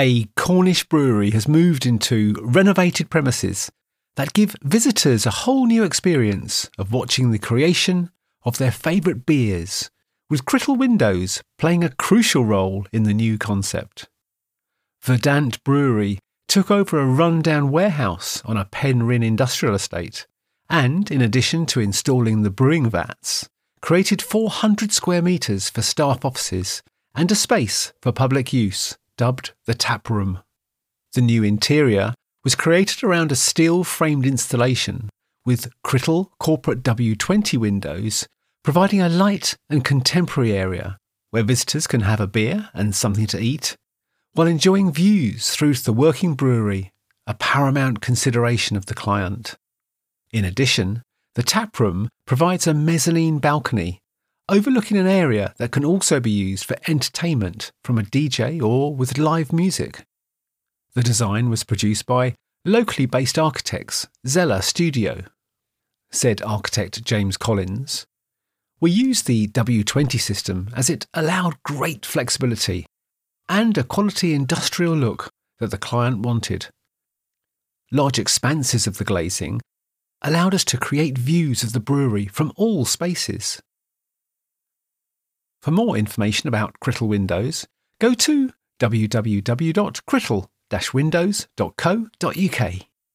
A Cornish brewery has moved into renovated premises that give visitors a whole new experience of watching the creation of their favourite beers, with Crittall windows playing a crucial role in the new concept. Verdant Brewery took over a rundown warehouse on a Penryn industrial estate, and in addition to installing the brewing vats, created 400 square metres for staff offices and a space for public use, dubbed the tap room. The new interior was created around a steel framed installation with Crittall Corporate W20 windows, providing a light and contemporary area where visitors can have a beer and something to eat while enjoying views through to the working brewery, a paramount consideration of the client. In addition, the tap room provides a mezzanine balcony overlooking an area that can also be used for entertainment from a DJ or with live music. The design was produced by locally based architects Zeller Studio. Said architect James Collins, We used the W20 system as it allowed great flexibility and a quality industrial look that the client wanted. Large expanses of the glazing allowed us to create views of the brewery from all spaces. For more information about Crittall Windows, go to www.crittall-windows.co.uk.